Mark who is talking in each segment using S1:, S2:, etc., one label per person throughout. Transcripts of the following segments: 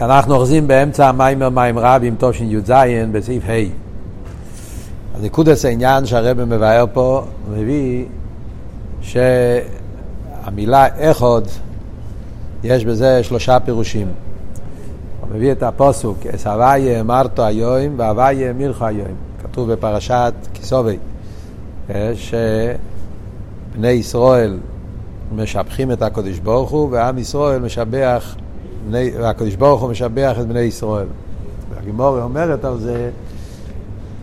S1: אנחנו אוחזים באמצע המיימר מים רבים תשי"ז בסעיף ה'. אז נקודס העניין שהרבא מבאר פה, מביא שהמילה איכות, יש בזה שלושה פירושים. הוא מביא את הפוסוק, אס הוויה אמרתו היום והוויה אמילכו היום. כתוב בפרשת כיסובי, שבני ישראל משבחים את הקדוש ברוך הוא ועם ישראל משבח והקדוש ברוך הוא משבח את בני ישראל. והגימורי אומרת על זה,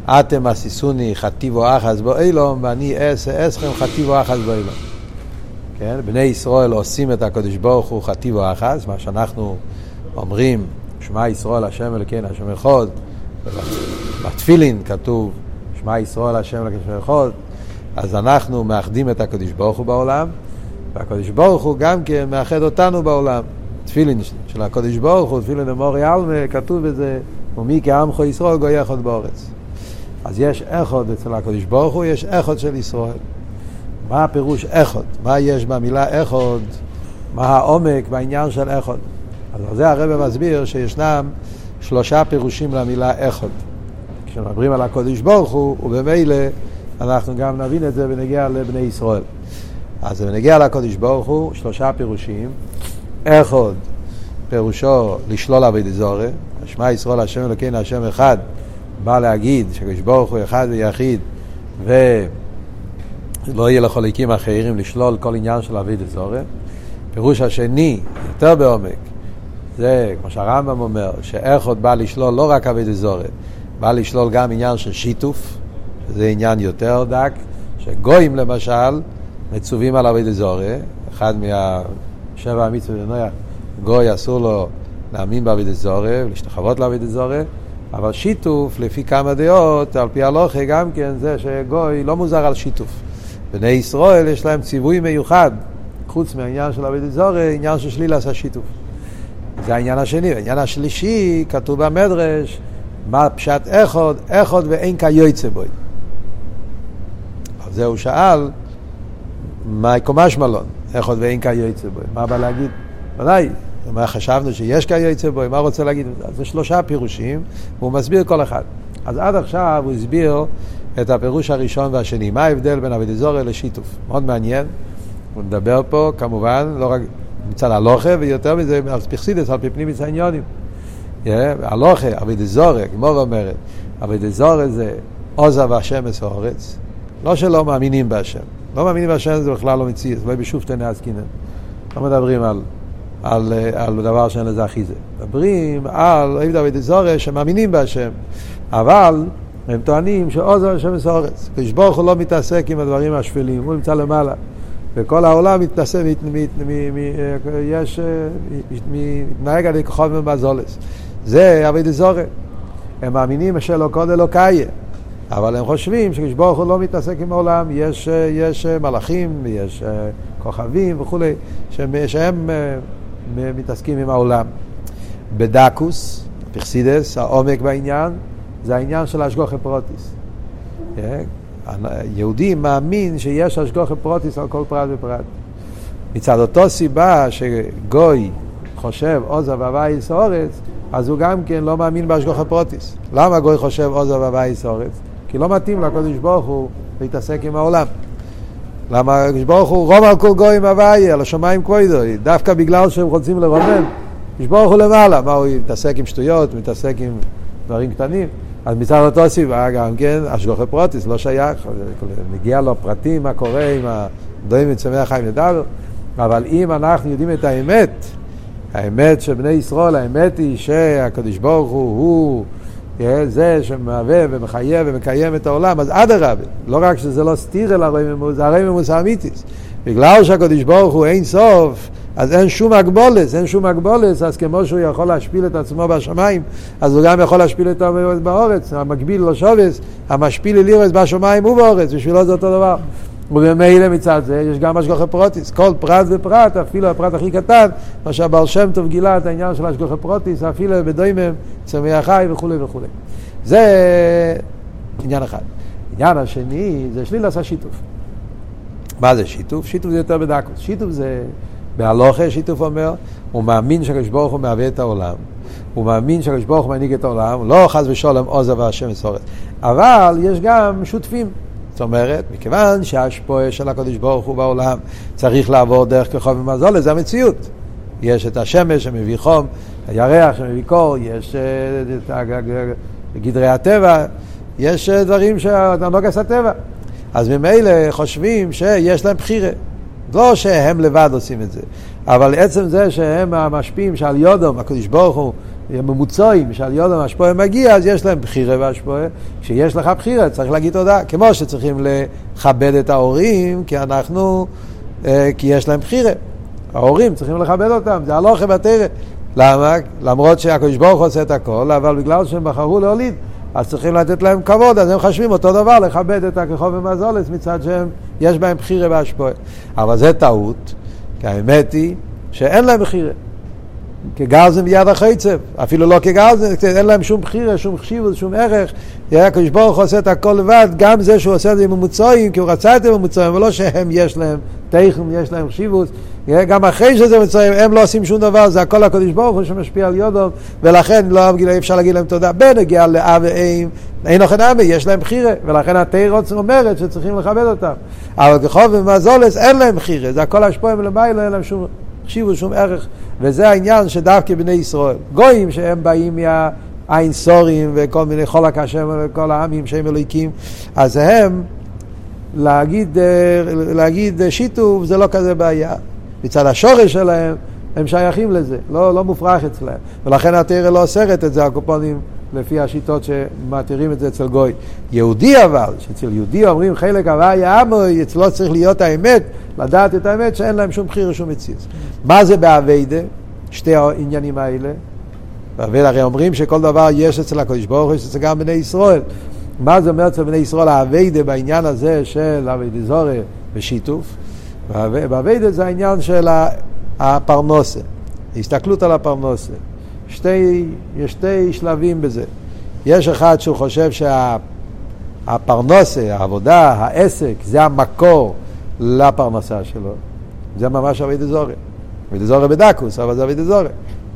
S1: אתם אסיסוני חטיבו אחז בו אילום, ואני אעשה אסכם חטיבו אחז בו אילום. כן? בני ישראל עושים את הקדוש ברוך הוא חטיבו אחז, מה שאנחנו אומרים, שמע ישראל השם אלוקינו השם אחד, בתפילין כתוב, שמע ישראל השם אלוקינו השם אחד, אז אנחנו מאחדים את הקדוש ברוך הוא בעולם, והקדוש ברוך הוא גם כן מאחד אותנו בעולם. תפילין של הקודש ברוך הוא, תפילין אמורי עלמה, כתוב בזה, ומי כעמך ישראל גוי אחד באורץ. אז יש איכות אצל הקודש ברוך הוא, יש איכות של ישראל. מה הפירוש איכות? מה יש במילה איכות? מה העומק בעניין של איכות? אז על זה הרב מסביר שישנם שלושה פירושים למילה איכות. כשמדברים על הקודש ברוך הוא, ובמילא אנחנו גם נבין את זה ונגיע לבני ישראל. אז בנגיע לקודש ברוך הוא, שלושה פירושים. אחד פירושו לשלול אבי דזורי, שמע ישראל השם אלוקינו השם אחד, בא להגיד שקדוש ברוך הוא אחד ויחיד ולא יהיה לחולקים אחרים לשלול כל עניין של אבי דזורי. פירוש השני, יותר בעומק, זה כמו שהרמב"ם אומר, שאיכות בא לשלול לא רק אבי דזורי, בא לשלול גם עניין של שיתוף, שזה עניין יותר דק, שגויים למשל מצווים על אבי דזורי, אחד מה... שבע המצוות לנויח, גוי אסור לו להאמין בעבידת זורי ולהשתחוות לעבידת זורי, אבל שיתוף, לפי כמה דעות, על פי הלוכה גם כן, זה שגוי לא מוזר על שיתוף. בני ישראל יש להם ציווי מיוחד, חוץ מהעניין של עבידת זורי, עניין של שלילה עשה שיתוף. זה העניין השני. העניין השלישי, כתוב במדרש, מה פשט איכות, איכות ואין כיוצא בוי. על זה הוא שאל, מה קומש מלון? איך עוד ואין כיוצא בו. מה בא להגיד? ודאי, מה חשבנו שיש כיוצא בו, מה רוצה להגיד? זה שלושה פירושים, והוא מסביר כל אחד. אז עד עכשיו הוא הסביר את הפירוש הראשון והשני. מה ההבדל בין אבידזורי לשיתוף? מאוד מעניין. הוא מדבר פה, כמובן, לא רק מצד הלוכה, ויותר מזה, על פרסידס, על פי פנימיס העניונים. הלוכה, אבידזורי, גמור אומרת, אבידזורי זה עוזה והשם אסורץ. לא שלא מאמינים בהשם. לא מאמינים בהשם זה בכלל לא מציאות, לא בשופטי עסקינן. לא מדברים על, על, על דבר שאין לזה אחיזה. מדברים על אוהב דוד זורש שמאמינים בהשם, אבל הם טוענים שעוזר השם מסורץ. קדוש ברוך הוא לא מתעסק עם הדברים השפלים, הוא נמצא למעלה. וכל העולם מתנשא, מת, מת, מת, יש, מתנהג על כוכב מבזולס. זה אבי דזורי. הם מאמינים שלא קוד אלוקאיה. אבל הם חושבים שקדוש ברוך הוא לא מתעסק עם העולם, יש, יש מלאכים, יש כוכבים וכולי, שהם, שהם מתעסקים עם העולם. בדקוס, פרסידס, העומק בעניין, זה העניין של השגוחי פרוטיס. יהודי מאמין שיש השגחה פרטית על כל פרט ופרט. מצד אותו סיבה שגוי חושב עזב הוויה את הארץ, אז הוא גם כן לא מאמין בהשגחה פרטית. למה גוי חושב עזב הוויה את הארץ? כי לא מתאים לקדוש ברוך הוא להתעסק עם העולם. למה הקדוש ברוך הוא רם על כל גויים הוויה, על השמיים כבודו, דווקא בגלל שהם רוצים לרומם. הקדוש ברוך הוא למעלה, מה הוא יתעסק עם שטויות, מתעסק עם דברים קטנים? אז מצד אותו סיבה גם כן, השגוחי פרוטיס לא שייך, מגיע לו פרטים מה קורה עם הדויים מצמח חיים לדבר, אבל אם אנחנו יודעים את האמת, האמת של בני ישראל, האמת היא שהקדוש ברוך הוא, הוא זה שמהווה ומחייב ומקיים את העולם, אז אדרבה, לא רק שזה לא סתיר אלא הרמימוס, זה הרמימוס האמיתיס. בגלל שהקדוש ברוך הוא אין סוף, אז אין שום הגבולס, אין שום הגבולס, אז כמו שהוא יכול להשפיל את עצמו בשמיים, אז הוא גם יכול להשפיל את עצמו באורץ, המקביל לא שובס, המשפיל אלירס בשמיים ובאורץ, בשבילו זה אותו דבר. ובמילא מצד זה יש גם השגוחי פרוטיס, כל פרט ופרט, אפילו הפרט הכי קטן, מה שהבר שם טוב גילה את העניין של השגוחי פרוטיס, אפילו בדוימם, צמח חי וכולי וכולי. זה עניין אחד. עניין השני זה שליל עשה שיתוף. מה זה שיתוף? שיתוף זה יותר בדקות. שיתוף זה, בהלוכה שיתוף אומר, הוא מאמין שהקדוש ברוך הוא מהווה את העולם. הוא מאמין שהקדוש ברוך הוא מנהיג את העולם, לא חס ושלום עוז והשם מסורת. אבל יש גם שותפים. אומרת, מכיוון שההשפועה של הקדוש ברוך הוא בעולם צריך לעבור דרך כחוב ומזולת, זה המציאות. יש את השמש שמביא חום, הירח שמביא קור, יש אה, את גדרי הטבע, יש אה, דברים שהנוגס הטבע. אז ממילא חושבים שיש להם בחירה. לא שהם לבד עושים את זה, אבל עצם זה שהם המשפיעים שעל יודום, הקדוש ברוך הוא, ממוצעים, שעל יודום השפועה מגיע, אז יש להם בחירה והשפועה. כשיש לך בחירה צריך להגיד תודה, כמו שצריכים לכבד את ההורים, כי אנחנו, אה, כי יש להם בחירה. ההורים צריכים לכבד אותם, זה הלוכה בתרא. למה? למרות שהקדוש ברוך עושה את הכל, אבל בגלל שהם בחרו להוליד, אז צריכים לתת להם כבוד, אז הם חושבים אותו דבר, לכבד את הכחוב ומזולת מצד שהם, יש בהם בחירה והשפועה. אבל זה טעות, כי האמת היא שאין להם בחירה. כגרזן ביד החצב, אפילו לא כגרזן, אין להם שום בחירה, שום חשיבות, שום ערך. הקדוש ברוך הוא עושה את הכל לבד, גם זה שהוא עושה את זה עם ממוצעים, כי הוא רצה את זה ממוצעים, ולא שהם יש להם תכן, יש להם חשיבות. גם אחרי שזה מצרים, הם לא עושים שום דבר, זה הכל הקדוש ברוך הוא שמשפיע על יודום, ולכן לא אפשר להגיד להם תודה. בנגיע לאב ואם, אין לכם אבא, יש להם בחירה, ולכן התירוץ אומרת שצריכים לכבד אותם. אבל כחוב ומזולס אין להם בחירה, זה הכל השפועה מלמעלה, אין להם שום חשיבות, שום ערך. וזה העניין שדווקא בני ישראל, גויים שהם באים מה... סורים וכל מיני חולק השם וכל העמים שהם אלוהיקים, אז הם, להגיד, אה, להגיד שיתוף זה לא כזה בעיה. מצד השורש שלהם, הם שייכים לזה, לא, לא מופרך אצלם. ולכן התרא לא אוסרת את זה, הקופונים, לפי השיטות שמתירים את זה אצל גוי. יהודי אבל, שאצל יהודי אומרים חלק הוויה עמו, אצלו צריך להיות האמת, לדעת את האמת שאין להם שום בחיר ושום מציאות. מה זה באביידה? שתי העניינים האלה. באביידה הרי אומרים שכל דבר יש אצל הקדוש ברוך הוא, יש אצל גם בני ישראל. מה זה אומר אצל בני ישראל האביידה בעניין הזה של אביידה זורי ושיתוף? באביידה זה העניין של הפרנוסה, הסתכלות על הפרנוסה. שתי, יש שתי שלבים בזה. יש אחד שהוא חושב שהפרנוסה, שה, העבודה, העסק, זה המקור לפרנסה שלו. זה ממש אבי דזורי. אבי דזורי בדקוס, אבל זה אבי דזורי.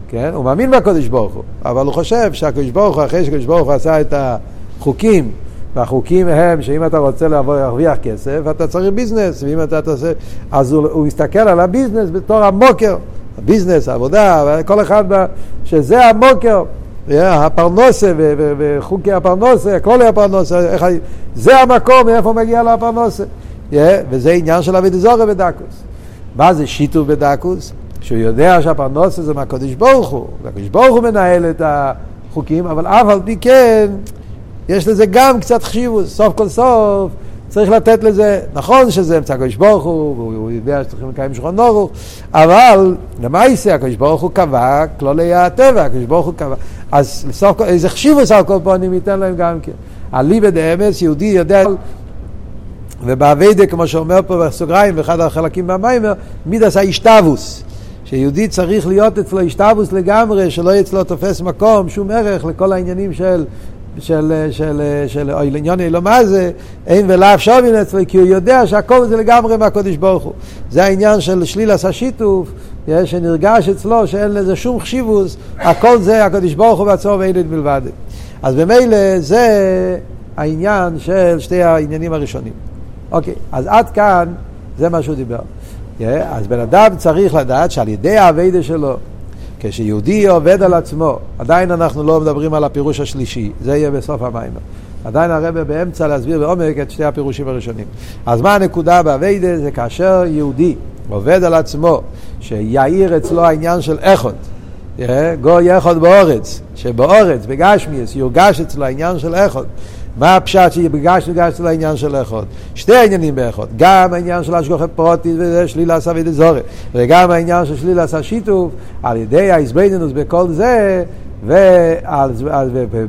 S1: כן? הוא מאמין בקודש ברוך הוא, אבל הוא חושב שהקודש ברוך הוא, אחרי שקודש ברוך הוא עשה את החוקים, והחוקים הם שאם אתה רוצה להרוויח כסף, אתה צריך ביזנס, ואם אתה תעשה... אז הוא, הוא מסתכל על הביזנס בתור המקור. הביזנס, העבודה, כל אחד, שזה המקור, הפרנסה וחוקי הפרנסה, כל הפרנסה, זה המקום מאיפה מגיע לו הפרנסה. וזה עניין של עבודה זרה בדקות. מה זה שיתוף בדקות? שהוא יודע שהפרנסה זה מהקדוש ברוך הוא, והקדוש ברוך הוא מנהל את החוקים, אבל אף על פי כן, יש לזה גם קצת חשיבות, סוף כל סוף. צריך לתת לזה, נכון שזה אמצע הקדוש ברוך הוא, והוא יודע שצריכים לקיים שולחן אורוך, אבל למעשה הקדוש ברוך הוא קבע כללי הטבע, הקדוש ברוך הוא קבע. אז לסוף, איזה חשיבוס על כל פנים ייתן להם גם כן. אליבא דאמס, יהודי יודע, ובאביידה, כמו שאומר פה בסוגריים, באחד החלקים במיימר, מידס האישתבוס. שיהודי צריך להיות אצלו אישתבוס לגמרי, שלא יהיה אצלו תופס מקום, שום ערך לכל העניינים של של, של, של עניון אלו מה זה, אין ולאו שובין אצלו, כי הוא יודע שהכל זה לגמרי מהקודש ברוך הוא. זה העניין של שלילס השיתוף, שנרגש אצלו שאין לזה שום חשיבוס, הכל זה הקודש ברוך הוא בעצמו ואין את מלבד. אז במילא זה העניין של שתי העניינים הראשונים. אוקיי, אז עד כאן זה מה שהוא דיבר. אז בן אדם צריך לדעת שעל ידי האביידה שלו כשיהודי עובד על עצמו, עדיין אנחנו לא מדברים על הפירוש השלישי, זה יהיה בסוף המים. עדיין הרב באמצע להסביר בעומק את שתי הפירושים הראשונים. אז מה הנקודה באביידה? זה כאשר יהודי עובד על עצמו, שיאיר אצלו העניין של איכות. גוי איכות באורץ, שבאורץ, בגשמיאס, יורגש אצלו העניין של איכות. מה הפשט שבגש וגש לעניין של איכות? שתי העניינים באיכות, גם העניין של השגוחת פרוטיס וזה שלילה עשה ודזורי, וגם העניין של שלילה עשה שיתוף, על ידי האיזבנינוס בכל זה,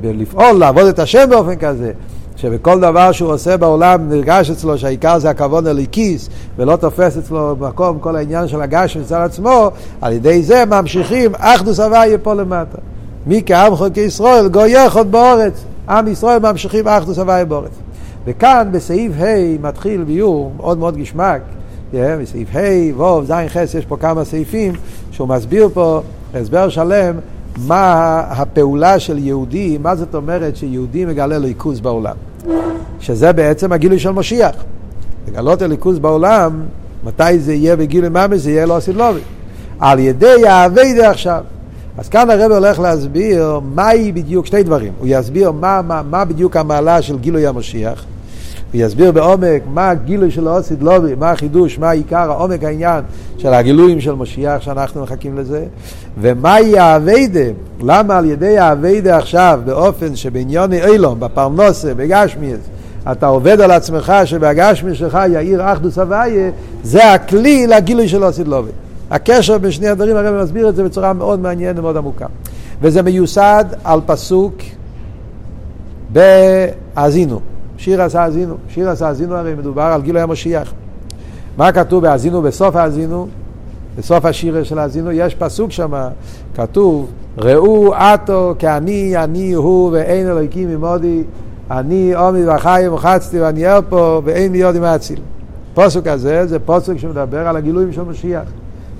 S1: ולפעול, לעבוד את השם באופן כזה. שבכל דבר שהוא עושה בעולם נרגש אצלו שהעיקר זה הכבוד הליקיס ולא תופס אצלו במקום כל העניין של הגש מצד עצמו, על ידי זה ממשיכים אחדוס הוויה פה למטה. מי כעם חוקי ישראל גוי יחוד באורץ. עם ישראל ממשיכים אחדוס הוואי בורץ. וכאן בסעיף ה' מתחיל ביור מאוד מאוד גשמק, yeah, בסעיף ה', ו', ז', ח', יש פה כמה סעיפים שהוא מסביר פה הסבר שלם מה הפעולה של יהודי, מה זאת אומרת שיהודי מגלה ליכוז בעולם. שזה בעצם הגילוי של משיח. לגלות הליכוז בעולם, מתי זה יהיה בגילוי ממש, זה יהיה לא סילובי. על ידי האביידה עכשיו. אז כאן הרב הולך להסביר מהי בדיוק, שתי דברים. הוא יסביר מה, מה, מה בדיוק המעלה של גילוי המשיח. הוא יסביר בעומק מה הגילוי של האוסיד לובי, מה החידוש, מה עיקר, העומק העניין של הגילויים של משיח שאנחנו מחכים לזה, ומהי האביידה, למה על ידי האביידה עכשיו, באופן שבעניוני אילום, בפרנוסה, בגשמיאס, אתה עובד על עצמך שבהגשמי שלך יאיר אחדוס הוויה, זה הכלי לגילוי של אוסיד לובי. הקשר בין שני הדברים, הרב מסביר את זה בצורה מאוד מעניינת ומאוד עמוקה. וזה מיוסד על פסוק בהאזינו. שיר עשה האזינו. שיר עשה האזינו הרי מדובר על גילוי המשיח. מה כתוב בהאזינו בסוף האזינו? בסוף השיר של האזינו יש פסוק שם, כתוב ראו עתו כאני אני הוא ואין אלוהיקים ממודי אני עומד וחי ומוחצתי ואני ער פה ואין לי עוד עם האציל. פסוק הזה זה פסוק שמדבר על הגילויים של משיח.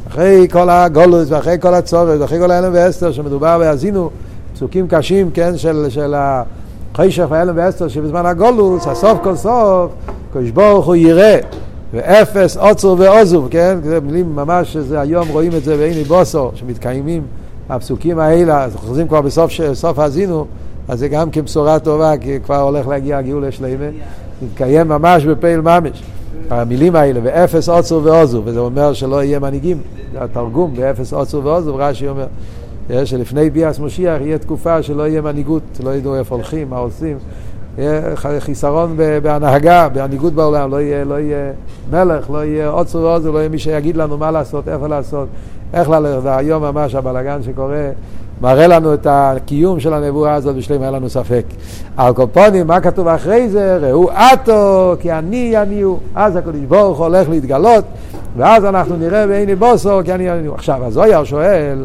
S1: אחרי כל הגולוס ואחרי כל הצורת ואחרי כל האלם ואסתר שמדובר בהאזינו, פסוקים קשים, כן, של, של החשך והאלם ואסתר שבזמן הגולוס, הסוף כל סוף, קדוש ברוך הוא יראה, ואפס עוצר ועוזוב, כן, זה מילים ממש, שזה היום רואים את זה בעיני בוסו, שמתקיימים הפסוקים האלה, אז חוזרים כבר בסוף סוף האזינו, אז זה גם כבשורה טובה, כי כבר הולך להגיע הגאול השלימה, מתקיים ממש בפעיל ממש. המילים האלה, ואפס עוצר ועוזו, וזה אומר שלא יהיה מנהיגים, זה התרגום, ואפס עוצר ועוזו, רש"י אומר, שלפני ביאס משיח יהיה תקופה שלא יהיה מנהיגות, לא ידעו איפה הולכים, מה עושים, יהיה חיסרון בהנהגה, בהנהיגות בעולם, לא יהיה, לא יהיה מלך, לא יהיה עוצר ועוזו, לא יהיה מי שיגיד לנו מה לעשות, איפה לעשות, איך ללכת, והיום ממש הבלאגן שקורה מראה לנו את הקיום של הנבואה הזאת, בשלם היה לנו ספק. על קופונים, מה כתוב אחרי זה? ראו עתו, כי אני אני הוא. אז הקדוש ברוך הולך להתגלות, ואז אנחנו נראה בעיני בוסו, כי אני אני הוא. עכשיו, הזויר שואל,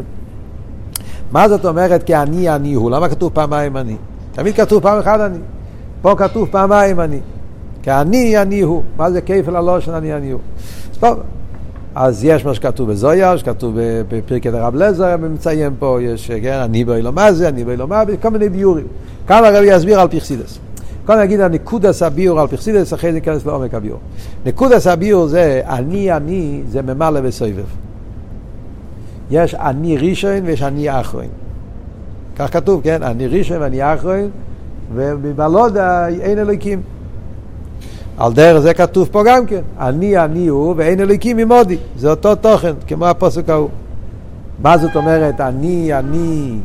S1: מה זאת אומרת כי אני אני הוא? למה כתוב פעמיים אני? תמיד כתוב פעם אחת אני. פה כתוב פעמיים אני. כי אני אני הוא. מה זה כיפל הלושן אני אני הוא? טוב. אז יש מה שכתוב בזויה, שכתוב בפרקי הרב לזר, מציין פה, יש, כן, אני באילו מה זה, אני באילו מה, כל מיני ביורים. כאן הרב יסביר על פרסידס. קודם נגיד הנקודס הביור על פרסידס, אחרי זה ניכנס לעומק הביור. נקודס הביור זה אני אני, זה ממלא בסובב. יש אני ראשון ויש אני אחרון. כך כתוב, כן? אני ראשון ואני אחרון, ובבלודה אין אלוקים. על דרך זה כתוב פה גם כן, אני אני הוא ואין אלוקים ממודי, זה אותו תוכן, כמו הפוסק ההוא. מה זאת אומרת, אני אני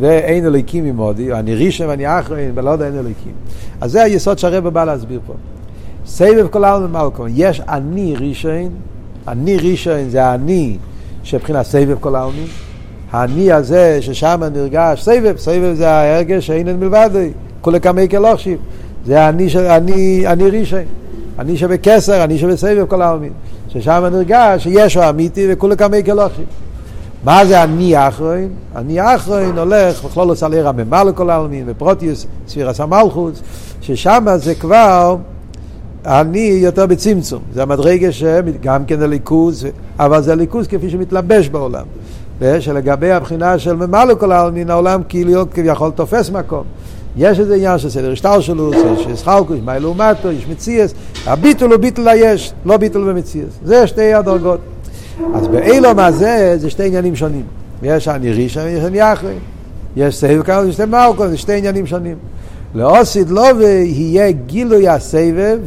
S1: ואין אלוקים ממודי, אני ראשון ואני אחרון ולא יודע אין אלוקים. אז זה היסוד שהרבא בא להסביר פה. סבב כל העולם ממלכון, יש אני ראשון, אני ראשון זה אני שבחינת סבב כל העולמים, האני הזה ששם נרגש סבב, סבב זה ההרגש שאין מלבד, כולי כמי כלוכשיב. זה אני, ש... אני, אני רישי, אני שבקסר, אני שבסבב כל העלמין. ששם נרגש שישו אמיתי וכולי כמי כלוכים. מה זה אני אחרון? אני אחרון הולך בכלול עושה עיר הממה לכל העלמין, ופרוטיוס, ספירס המלכוס, ששם זה כבר אני יותר בצמצום. זה המדרגה שגם כן הליכוז, אבל זה הליכוז כפי שמתלבש בעולם. ושלגבי הבחינה של ממלא כל העלמין, העולם כאילו כביכול תופס מקום. יש איזה עניין של סדר השטר שלו, יש חלקוש, מה לעומתו, יש מציאס, הביטול הוא ביטול היש, לא ביטול במציאס. זה שתי הדרגות. אז באילום הזה זה שתי עניינים שונים. יש אני רישה ויש אחרי. יש סבב כאן ושתי מרקו, זה שתי עניינים שונים. לאוסיד לא ויהיה גילוי הסבב,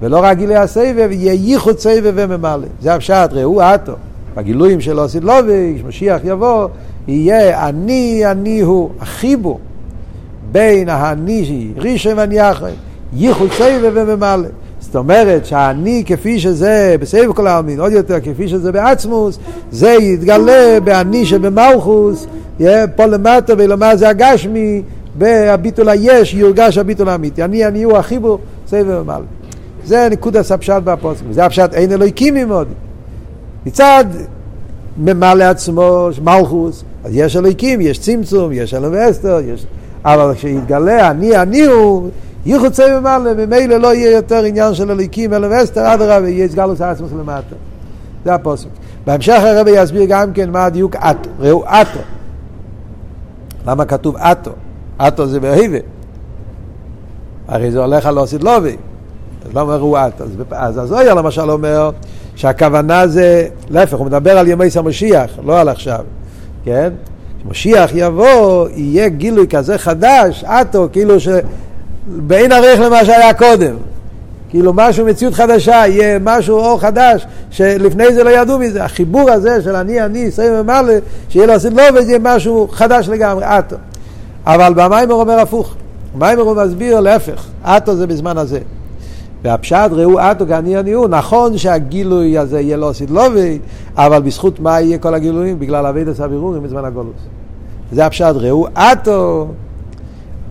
S1: ולא רק גילוי הסבב, יהיה ייחוד סבב וממלא. זה הפשט, ראו עטו. בגילויים של אוסיד לא משיח יבוא, יהיה אני אני הוא, החיבור. בין האני ראשון ואני אחרי, ייחוד סבב וממלא. זאת אומרת שהאני כפי שזה בסבב כל העלמין, עוד יותר כפי שזה בעצמוס, זה יתגלה באני שבמלכוס, פה למטה ולמה זה הגשמי, בביטול היש יורגש הביטול האמיתי. אני אני הוא החיבור, סבב וממלא. זה נקודת הפשט בהפוסק, זה הפשט אין אלוהיקים ממוד. מצד ממלא עצמו, מלכוס, אז יש אלוהיקים, יש צמצום, יש אלוהים ואסתר, יש... אבל כשיתגלה אני אני הוא, ייחוד צבע ממלא, ממילא לא יהיה יותר עניין של הליקים אלא ואסתר, אדרבה, יהיה סגלוס עצמוס למטה. זה הפוסק. בהמשך הרבי יסביר גם כן מה הדיוק אטו, ראו אטו. למה כתוב אטו? אטו זה בהיבה. הרי זה הולך על עושית לובי. אז למה הוא אטו? אז הזויר למשל אומר שהכוונה זה, להפך, הוא מדבר על ימי סמשיח, לא על עכשיו, כן? כשמשיח יבוא, יהיה גילוי כזה חדש, אטו, כאילו שבאין ערך למה שהיה קודם. כאילו משהו, מציאות חדשה, יהיה משהו אור חדש, שלפני זה לא ידעו מזה. החיבור הזה של אני, אני, ישראל ומעלה, שיהיה לו עשית לא וזה יהיה משהו חדש לגמרי, אטו. אבל במיימר אומר הפוך. במיימר הוא מסביר להפך, אטו זה בזמן הזה. והפשט ראו אטו כעני אני הוא, נכון שהגילוי הזה יהיה לא עשית לובי, אבל בזכות מה יהיה כל הגילויים? בגלל אבידס הבירורים בזמן הגולוס. זה הפשט ראו אטו.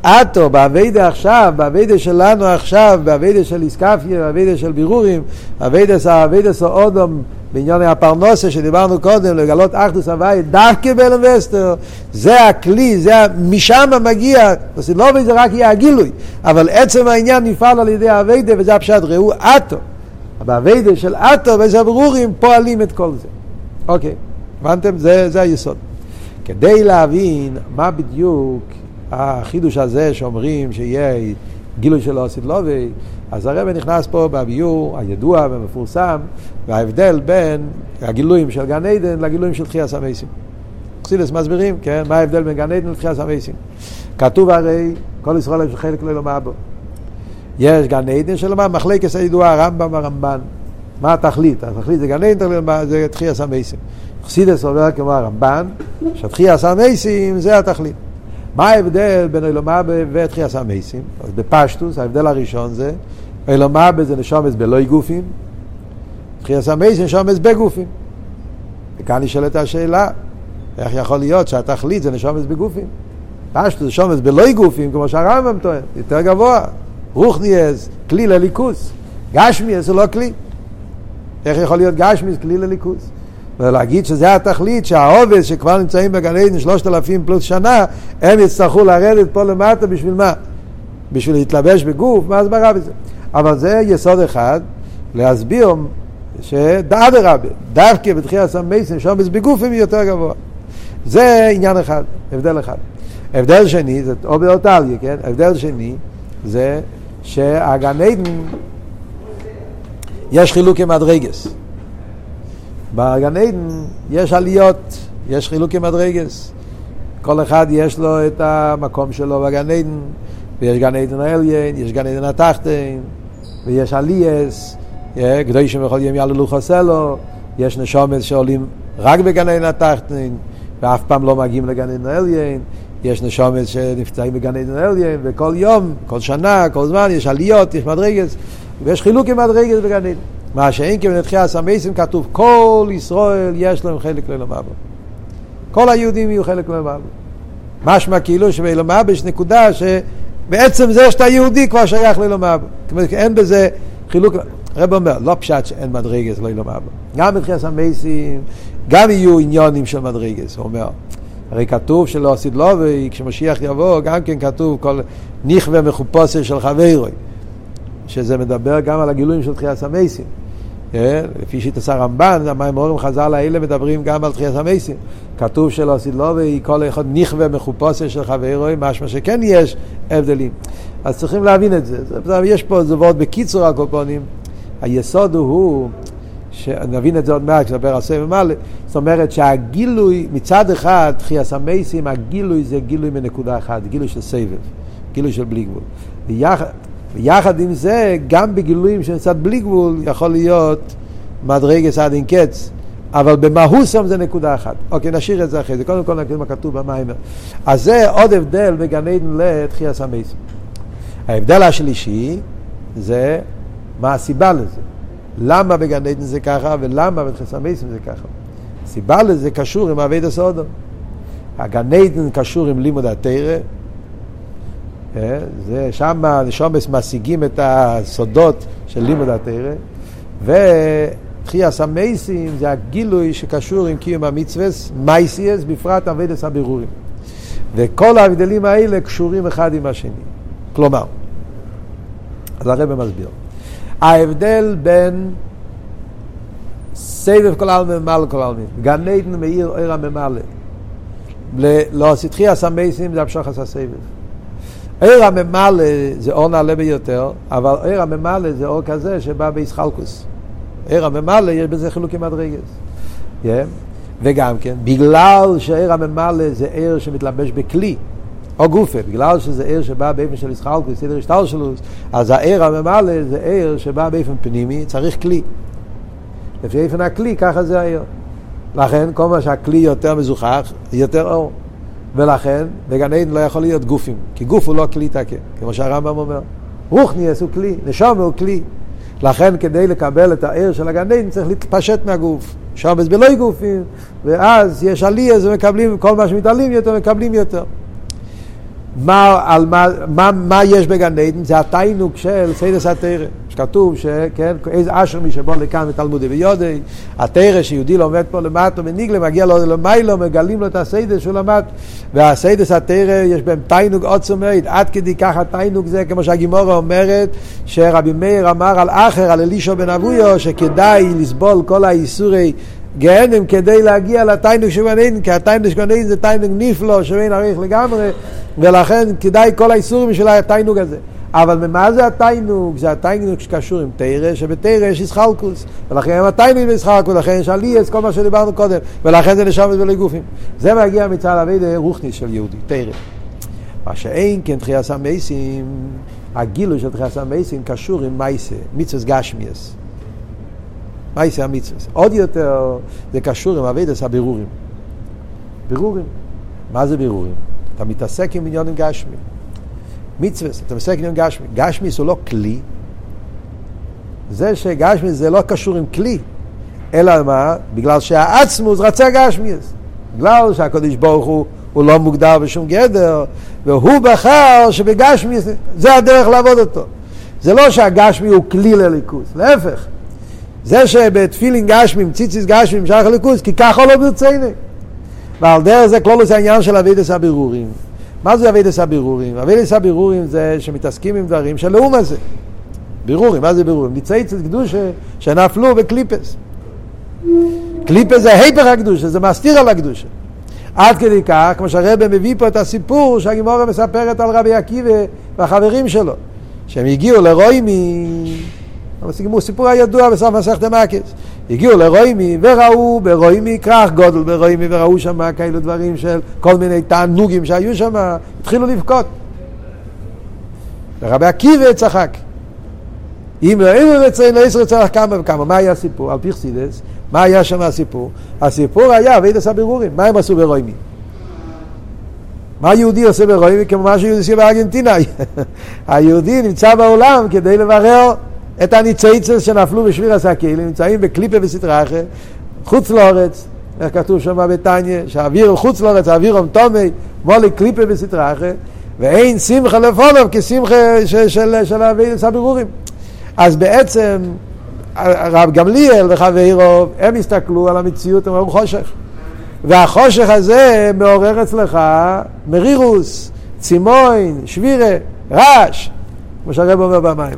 S1: אטו, באביידה עכשיו, באביידה שלנו עכשיו, באביידה של איסקפיה, באביידה של בירורים, באביידה של אודום, בעניין הפרנוסה שדיברנו קודם, לגלות אחדוס הוואי, דווקא באלם וסטר, זה הכלי, זה, משם מגיע, לא זה רק יהיה הגילוי, אבל עצם העניין נפעל על ידי האביידה, וזה הפשט, ראו אטו. באביידה של אטו, ואיזה ברורים, פועלים את כל זה. אוקיי, הבנתם? זה, זה היסוד. כדי להבין מה בדיוק החידוש הזה שאומרים שיהיה גילוי של אוסיד לובי, אז הרב נכנס פה בביור הידוע והמפורסם, וההבדל בין הגילויים של גן עדן לגילויים של תחייה סמייסים. חסידס מסבירים, כן, מה ההבדל בין גן עדן לתחייה סמייסים. כתוב הרי, כל ישראל יש חלק לא ילומה בו. יש גן עדן שלומר מחלקת הידועה, הרמב"ם והרמב"ן. מה התכלית? התכלית זה גן עדן, זה תחייה סמייסים. חסידס אומר כמו הרמב"ן, שתחייה סמייסים זה התכלית. מה ההבדל בין אילומבה ותחייה המייסים? אז בפשטוס, ההבדל הראשון זה, אילומבה זה נשומס בלוי גופים, תחייה המייסים נשומס בגופים. וכאן נשאלת השאלה, איך יכול להיות שהתכלית זה נשומס בגופים? פשטוס נשומס בלוי גופים, כמו שהרמב"ם טוען, יותר גבוה. רוחניאס, כלי לליכוס. גשמיאס זה לא כלי. איך יכול להיות גשמיאס כלי לליכוס? ולהגיד שזה התכלית שהעובד שכבר נמצאים בגן עדן שלושת אלפים פלוס שנה, הם יצטרכו לרדת פה למטה בשביל מה? בשביל להתלבש בגוף, מה הסברה בזה? אבל זה יסוד אחד להסביר שדאדרבה, דווקא בתחיית המייסים שומץ בגופים יותר גבוה. זה עניין אחד, הבדל אחד. הבדל שני, זה או באותליה, כן? הבדל שני זה שהגן עדן יש חילוק עם מדרגס. בגן עדן יש עליות, יש חילוקי מדרגס. כל אחד יש לו את המקום שלו בגן עדן, ויש גן עדן העליין, יש גן עדן התחתן, ויש עלייס, קדושים בכל יום יעללו חסלו, יש נשומץ שעולים רק בגן עדן התחתן, ואף פעם לא מגיעים לגן עדן העליין, יש נשומץ שנפצעים בגן עדן העליין, וכל יום, כל שנה, כל זמן, יש עליות, יש מדרגס, ויש חילוקי מדרגס בגן עדן. מה שאין כבן את חיית המסים כתוב כל ישראל יש להם חלק אבא. כל היהודים יהיו חלק אבא. משמע כאילו אבא יש נקודה שבעצם זה שאתה יהודי כבר שייך אומרת אין בזה חילוק, הרב אומר לא פשט שאין מדרגס לעולם אבא. גם בתחיית המסים גם יהיו עניונים של מדרגס, הוא אומר. הרי כתוב שלא עשית לו וכשמשיח יבוא גם כן כתוב כל נכווה מחופוסה של חברוי שזה מדבר גם על הגילויים של תחיית המסים. כן? לפי שיטת הרמב"ן, המימורים חז"ל האלה מדברים גם על תחיית המסים. כתוב שלא סילובי, כל אחד נכווה מחופוסה של חברוי, משמע שכן יש הבדלים. אז צריכים להבין את זה. יש פה וורד בקיצור הקופונים. היסוד הוא, שנבין את זה עוד מעט, כשנדבר על סבב מלא, זאת אומרת שהגילוי, מצד אחד, תחיית המסים, הגילוי זה גילוי מנקודה אחת, גילוי של סבב, גילוי של בלי גבול. ויחד, ויחד עם זה, גם בגילויים של קצת בלי גבול, יכול להיות מדרגס עד אין קץ. אבל במהוסם זה נקודה אחת. אוקיי, נשאיר את זה אחרי זה. קודם כל נקריא מה כתוב במיימר. אז זה עוד הבדל בגן עדן לתחייה סמייסים. ההבדל השלישי זה מה הסיבה לזה. למה בגן עדן זה ככה ולמה בתחייה סמייסים זה ככה. הסיבה לזה קשור עם אבי דסודו. הגן עדן קשור עם לימוד התרא? זה שם הנשומס משיגים את הסודות של לימוד התרא, ותחייה סמייסים זה הגילוי שקשור עם קיום המצווה, מייסיאס, בפרט אבדס הבירורים. וכל ההבדלים האלה קשורים אחד עם השני. כלומר, אז הרב מסביר. ההבדל בין סבב כל עלמין ומעל כל עלמין, גן עדן מאיר עיר הממלא, לא סתחי הסמייסים זה המשוך עשה סבב. עיר הממלא זה אור נעלה ביותר, אבל עיר הממלא זה אור כזה שבא בישחלקוס. עיר הממלא יש בזה חילוקים מדרגס. Yeah. וגם כן, בגלל שעיר הממלא זה עיר שמתלבש בכלי, או גופה, בגלל שזה עיר שבא באופן של ישחלקוס, סדר השטר שלו, אז העיר הממלא זה עיר שבא באופן פנימי, צריך כלי. לפי איפן הכלי, ככה זה העיר. לכן, כל מה שהכלי יותר מזוכח, יותר אור. ולכן, בגן עדן לא יכול להיות גופים, כי גוף הוא לא כלי תקה, כמו שהרמב"ם אומר. רוחניאס הוא כלי, נשום הוא כלי. לכן, כדי לקבל את העיר של הגן עדן, צריך להתפשט מהגוף. שבס בלוי גופים, ואז יש עלייה, ומקבלים, כל מה שמתעלים יותר, מקבלים יותר. מה, על מה, מה, מה יש בגן עדן? זה התיינוק של סיידס התרא. שכתוב שכן, איזה אשר מי שבוא לכאן בתלמודי ויודעי, התרא שיהודי לומד פה למטה מניגלה, מגיע לו למיילו, מגלים לו את הסיידס שהוא למד, והסיידס התרא יש בהם תיינוק עוצם מאוד, עד כדי ככה תיינוק זה, כמו שהגימורה אומרת, שרבי מאיר אמר על אחר, על אלישו בן אבויו, שכדאי לסבול כל האיסורי גהנם כדי להגיע לתיינוק של גן כי התיינוק של גן זה תיינוק נפלא שאין עריך לגמרי, ולכן כדאי כל האיסורים של התיינוק הזה. אבל ממה זה התיינוק? זה התיינוק שקשור עם תרא, שבתרא יש ישחלקוס, ולכן התיינוק בישחלקוס, ולכן יש עליאס, כל מה שדיברנו קודם, ולכן זה נשאר ולא גופים. זה מגיע מצד אבי רוחניס של יהודי, תרא. מה שאין כן תחיית המייסים, הגילוי של תחיית המייסים קשור עם מייסה, מצווה גשמיאס. מייסה המצווה. עוד יותר זה קשור עם אבידס הבירורים. בירורים. מה זה בירורים? אתה מתעסק עם עניונים גשמיים. מצווה, אתה מתעסק עם גשמי. גשמי זה לא כלי. זה שגשמי זה לא קשור עם כלי, אלא מה? בגלל שהעצמוס רצה גשמי. בגלל שהקדוש ברוך הוא, הוא לא מוגדר בשום גדר, והוא בחר שבגשמי זה הדרך לעבוד אותו. זה לא שהגשמי הוא כלי לליכוז, להפך. זה שבתפילין גשמים, ציציס גשמים, שייך לליכוז, כי ככה לא ברציני. ועל דרך זה כלולוס העניין של אבידס הבירורים. מה זה אבידס הבירורים? אבידס הבירורים זה שמתעסקים עם דברים של לאום הזה. בירורים, מה זה בירורים? ניצייצת קדושה שנפלו בקליפס. קליפס זה היפר הקדושה, זה מסתיר על הקדושה. עד כדי כך, כמו שהרבא מביא פה את הסיפור שהגימורה מספרת על רבי עקיבא והחברים שלו, שהם הגיעו לרוימי, סיפור הידוע בסוף מסכת המקס. הגיעו לרוימי וראו ברוימי כרך גודל ברוימי וראו שם כאלו דברים של כל מיני תענוגים שהיו שם, התחילו לבכות. ורבי עקיבא צחק. אם לא היינו רצינו, לא רצה לך כמה וכמה. מה היה הסיפור? על פי חסידס, מה היה שם הסיפור? הסיפור היה אבידס הבירורים. מה הם עשו ברוימי? מה יהודי עושה ברוימי כמו מה שיהודי עושה בארגנטינה? היהודי נמצא בעולם כדי לברר את הניצייצס שנפלו בשביר הסקלים, נמצאים בקליפה וסטרחה, חוץ לאורץ, איך כתוב שם בתניא, שהאוויר חוץ לאורץ, האוויר אומטומי, מולי קליפה וסטרחה, ואין שמחה לפונוב כשמחה של, של, של אבירס הבירורים. אז בעצם הרב גמליאל וחברו, הם הסתכלו על המציאות, הם אמרו חושך. והחושך הזה מעורר אצלך מרירוס, צימוין, שבירה, רעש, כמו שהרב אומר במים.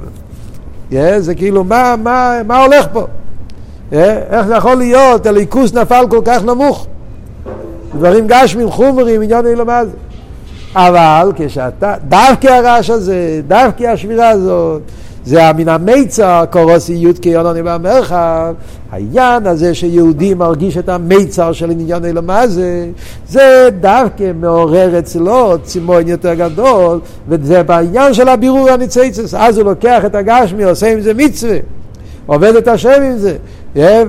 S1: Yeah, זה כאילו, מה, מה, מה הולך פה? Yeah, איך זה יכול להיות, הליכוס נפל כל כך נמוך? דברים גשמים, חומרים, עניין אלו מה זה. אבל כשאתה, דווקא הרעש הזה, דווקא השבירה הזאת, זה מן המיצר, קורוסי יודקי יונוני במרחב, העניין הזה שיהודי מרגיש את המיצר של עניין אלו מה זה, זה דווקא מעורר אצלו צימון יותר גדול, וזה בעניין של הבירור הניציצס, אז הוא לוקח את הגשמי, עושה עם זה מצווה, עובד את השם עם זה,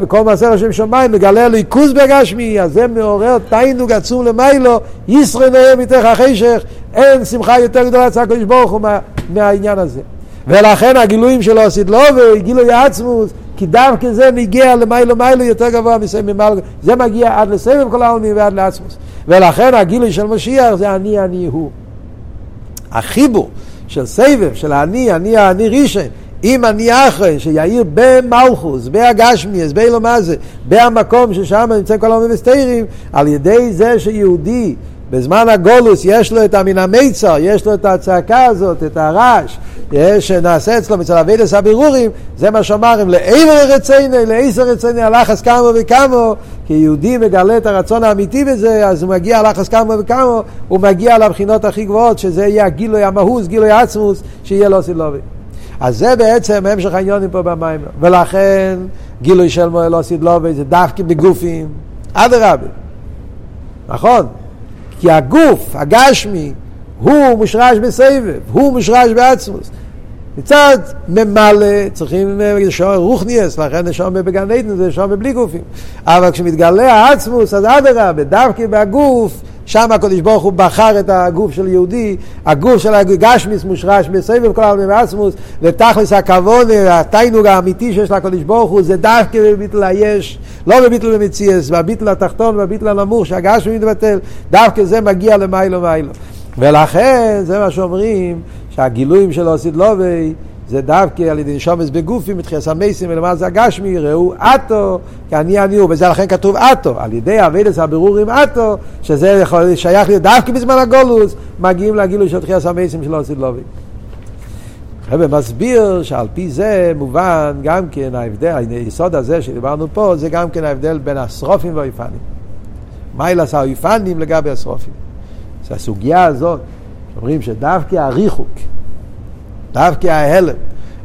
S1: וכל מעשר השם שמיים מגלה ליכוז בגשמי, אז זה מעורר תיינוג עצום למיילו, ישרי נראה מתך החשך, אין שמחה יותר גדולה אצל הקדוש ברוך הוא מהעניין הזה. ולכן הגילויים שלו עשית לו וגילוי עצמוס, כי דווקא זה מגיע למיילו מיילו יותר גבוה מסבב זה מגיע עד לסבב כל העולמים ועד לעצמוס. ולכן הגילוי של משיח זה אני אני הוא. החיבור של סבב, של אני, אני אני רישן, אם אני אחרי, שיאיר במלכוס, בהגשמיאס, באילו מה זה, במקום ששם נמצאים כל המסתירים, על ידי זה שיהודי בזמן הגולוס יש לו את המין המיצר, יש לו את הצעקה הזאת, את הרעש, שנעשה אצלו מצד אבידס הבירורים, זה מה שאמרם, לעבר רציני, לעשר רציני, הלחץ כמה וכמה, כי יהודי מגלה את הרצון האמיתי בזה, אז הוא מגיע הלחץ כמה וכמה, הוא מגיע לבחינות הכי גבוהות, שזה יהיה הגילוי המהוס, גילוי עצמוס, שיהיה לו סילובי. אז זה בעצם המשך העניונים פה במים. ולכן גילוי של מועל לא סילובי זה דווקא בגופים, אדרבה. נכון? כי הגוף, הגשמי, הוא מושרש בסבב, הוא מושרש בעצמוס. מצד ממלא צריכים לשאול רוחניאס, לכן נשאר בגן עדן זה נשאר בלי גופים. אבל כשמתגלה העצמוס, אז אדרבה, דווקא בגוף, שם הקדוש ברוך הוא בחר את הגוף של יהודי, הגוף של הגשמיס מושרש בסבב כל העלמי ועצמוס, ותכלס הכבוד, התיינוג האמיתי שיש לקדוש ברוך הוא, זה דווקא בביטל היש, לא בביטל במציאס, בביטל התחתון ובביטל הנמוך, שהגשמי מתבטל, דווקא זה מגיע למיילו מיילו. ולכן, זה מה שאומרים, שהגילויים של אוסיד לובי, זה דווקא על ידי נשומס בגופים, מתחיל המייסים ולמה זה הגשמי, ראו אטו, כי אני אני הוא, וזה לכן כתוב אטו, על ידי אבידס הבירורים אטו, שזה יכול, שייך להיות דווקא בזמן הגולוס, מגיעים לגילוי של תחייה המייסים של אוסיד לובי. הרב מסביר שעל פי זה מובן גם כן ההבדל, היסוד הזה שדיברנו פה, זה גם כן ההבדל בין השרופים והאיפנים. אלה האיפנים לגבי השרופים? זה הסוגיה הזאת, אומרים שדווקא הריחוק, דווקא ההלם,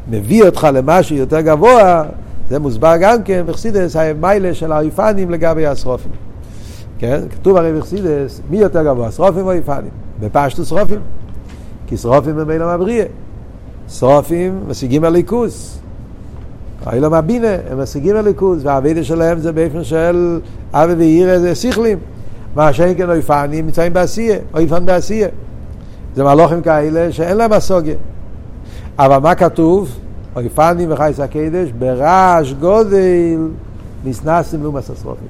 S1: מביא אותך למשהו יותר גבוה, זה מוסבר גם כן בחסידס, המיילה של האיפנים לגבי השרופים. כן? כתוב הרי בחסידס, מי יותר גבוה, שרופים או איפנים? בפשטו שרופים. כי שרופים הם אילם הבריאה. שרופים משיגים הליכוס. אילם הבינה, הם משיגים הליכוס, והאבידה שלהם זה באופן של אבי ועיר זה שכלים. מה שאין כן אויפנים נמצאים בעשייה, אויפן בעשייה. זה מלוכים כאלה שאין להם הסוגיה. אבל מה כתוב? אויפנים וחייס הקדש, ברעש גודל נסנסים לעומת השרופים.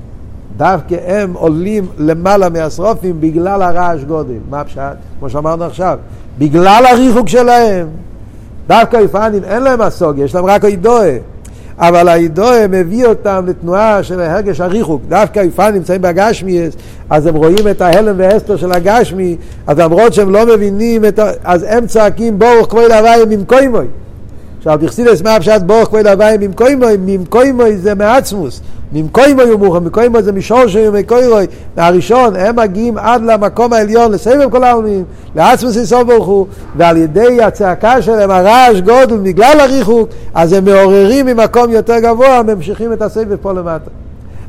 S1: דווקא הם עולים למעלה מהשרופים בגלל הרעש גודל. מה הפשט? כמו שאמרנו עכשיו. בגלל הריחוק שלהם. דווקא אויפנים אין להם הסוגיה, יש להם רק אידואה. אבל האידואה מביא אותם לתנועה של הרגש הריחוק. דווקא היפן נמצאים בגשמי, אז הם רואים את ההלם והאסתר של הגשמי, אז למרות שהם לא מבינים, ה... אז הם צועקים ברוך כבוד הוויה ממקוימוי. עכשיו תכסידס מה פשט ברוך כבוד הוויה ממקוימוי, ממקוימוי זה מעצמוס. ממקוימוי הוא מוכן, ממקוימוי זה משורשי ומקוירוי. מהראשון הם מגיעים עד למקום העליון, לסבב כל העלמין, לעצמוס איסוף ברוך הוא, ועל ידי הצעקה שלהם, הרעש גודל, בגלל הריחוק, אז הם מעוררים ממקום יותר גבוה, ממשיכים את הסבב פה למטה.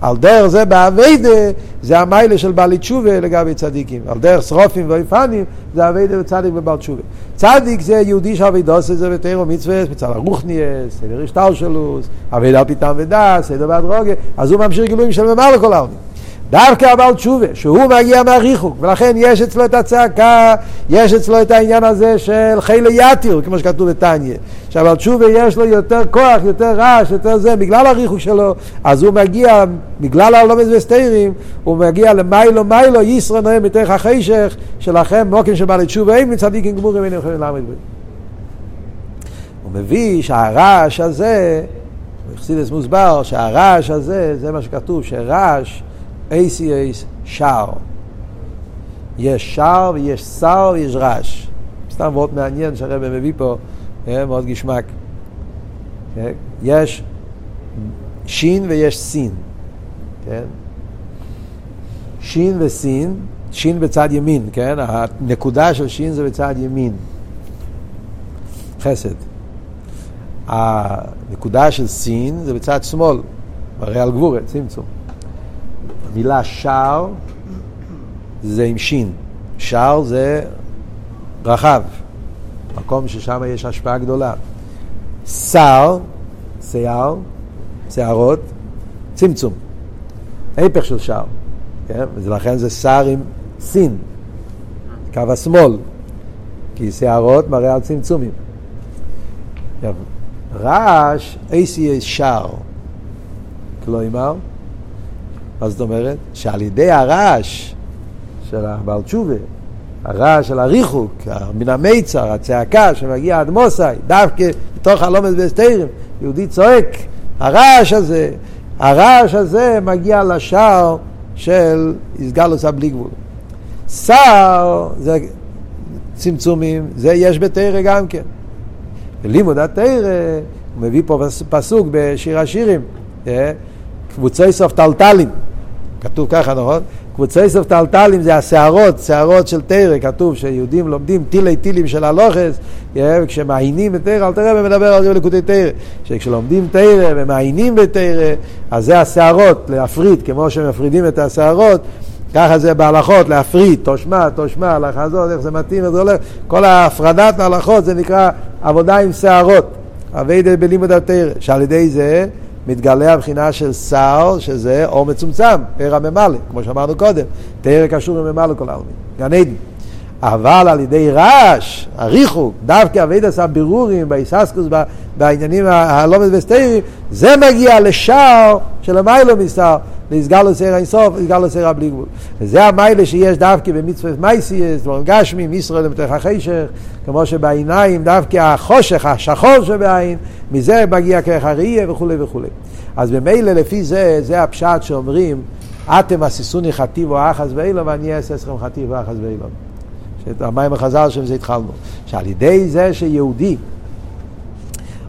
S1: על דרך זה באביידה זה המיילה של בעלי תשובה לגבי צדיקים. על דרך שרופים ואיפנים זה אביידה וצדיק ובעל תשובה. צדיק זה יהודי שאבידוס זה בתירו מצווה, מצד הרוחניאס, סדר השטלשלוס, אביידה על פיתם ודס, סדר בהדרוגה, אז הוא ממשיך גילויים של ממלא כל העולמים. דווקא הבעל תשובה, שהוא מגיע מהריחוק, ולכן יש אצלו את הצעקה, יש אצלו את העניין הזה של חילה יתיר, כמו שכתוב בתניא. שהבעל תשובה יש לו יותר כוח, יותר רעש, יותר זה, בגלל הריחוק שלו, אז הוא מגיע, בגלל הלומד וסתירים, הוא מגיע למיילו מיילו, ישרו נוהם מתוך החשך, שלכם מוקים של בעלי תשובה, אין מצדיקים גמורים, אין יכולים לעמוד בו. הוא מביא שהרעש הזה, בחסידס מוסבר שהרעש הזה, זה מה שכתוב, שרעש ACA's שער. יש שער ויש שר ויש רעש. סתם מאוד מעניין שהרבא מביא פה, אה, מאוד גשמק. אה, יש שין ויש סין. כן? שין וסין, שין בצד ימין, כן? הנקודה של שין זה בצד ימין. חסד. הנקודה של סין זה בצד שמאל, מראה על גבורת, צמצום. המילה שער זה עם שין. שער זה רחב, מקום ששם יש השפעה גדולה. שר, שיער, שערות, צמצום. ההפך של שער. כן? ולכן זה שר עם סין, קו השמאל, כי שערות מראה על צמצומים. רעש, ACA שער. כלומר, מה זאת אומרת? שעל ידי הרעש של הבעל תשובה, הרעש של הריחוק, מן המיצר, הצעקה שמגיע עד מוסאי, דווקא בתוך הלומד בסתירים, יהודי צועק, הרעש הזה, הרעש הזה מגיע לשער של איסגלוס הבלי גבול. שר זה צמצומים, זה יש בתרא גם כן. לימוד התרא, הוא מביא פה פסוק בשיר השירים, קבוצי סוף טלטלים, כתוב ככה נכון? קבוצי סוף טלטלים זה השערות, שערות של תרא, כתוב שיהודים לומדים טילי טילים של הלוכס, כשמעיינים בתרא, אל תראה ומדבר על זה לקוטי תרא, שכשלומדים תרא ומעיינים בתרא, אז זה השערות, להפריד, כמו שמפרידים את השערות, ככה זה בהלכות, להפריד, תושמע, תושמע, לחזות, איך זה מתאים, איך זה הולך, כל ההפרדת ההלכות זה נקרא עבודה עם שערות, אביידה בלימוד התרא, שעל ידי זה מתגלה הבחינה של שר, שזה אור מצומצם, ער הממלא, כמו שאמרנו קודם, תרא קשור לממלא כל העלמין, גן עדן. אבל על ידי רעש, הריחוק, דווקא אבייד עשה בירורים באיססקוס, בעניינים הלומד וסתירי, זה מגיע לשער של המיילו מסתר, להסגלו סער אינסוף, להסגלו סער בלי גבול. וזה המיילה שיש דווקא במצוות מייסיאס, דברים גשמים, ישראל למתך החשך, כמו שבעיניים דווקא החושך, השחור שבעין, מזה מגיע כרך הראייה וכולי וכולי. אז במילא לפי זה, זה הפשט שאומרים, אתם עשיסוני חטיב או אחז ואילום, ואני אעשה אסכם חטיב ואחז ואילום. המים החז"ל שמזה התחלנו. שעל ידי זה שיהודי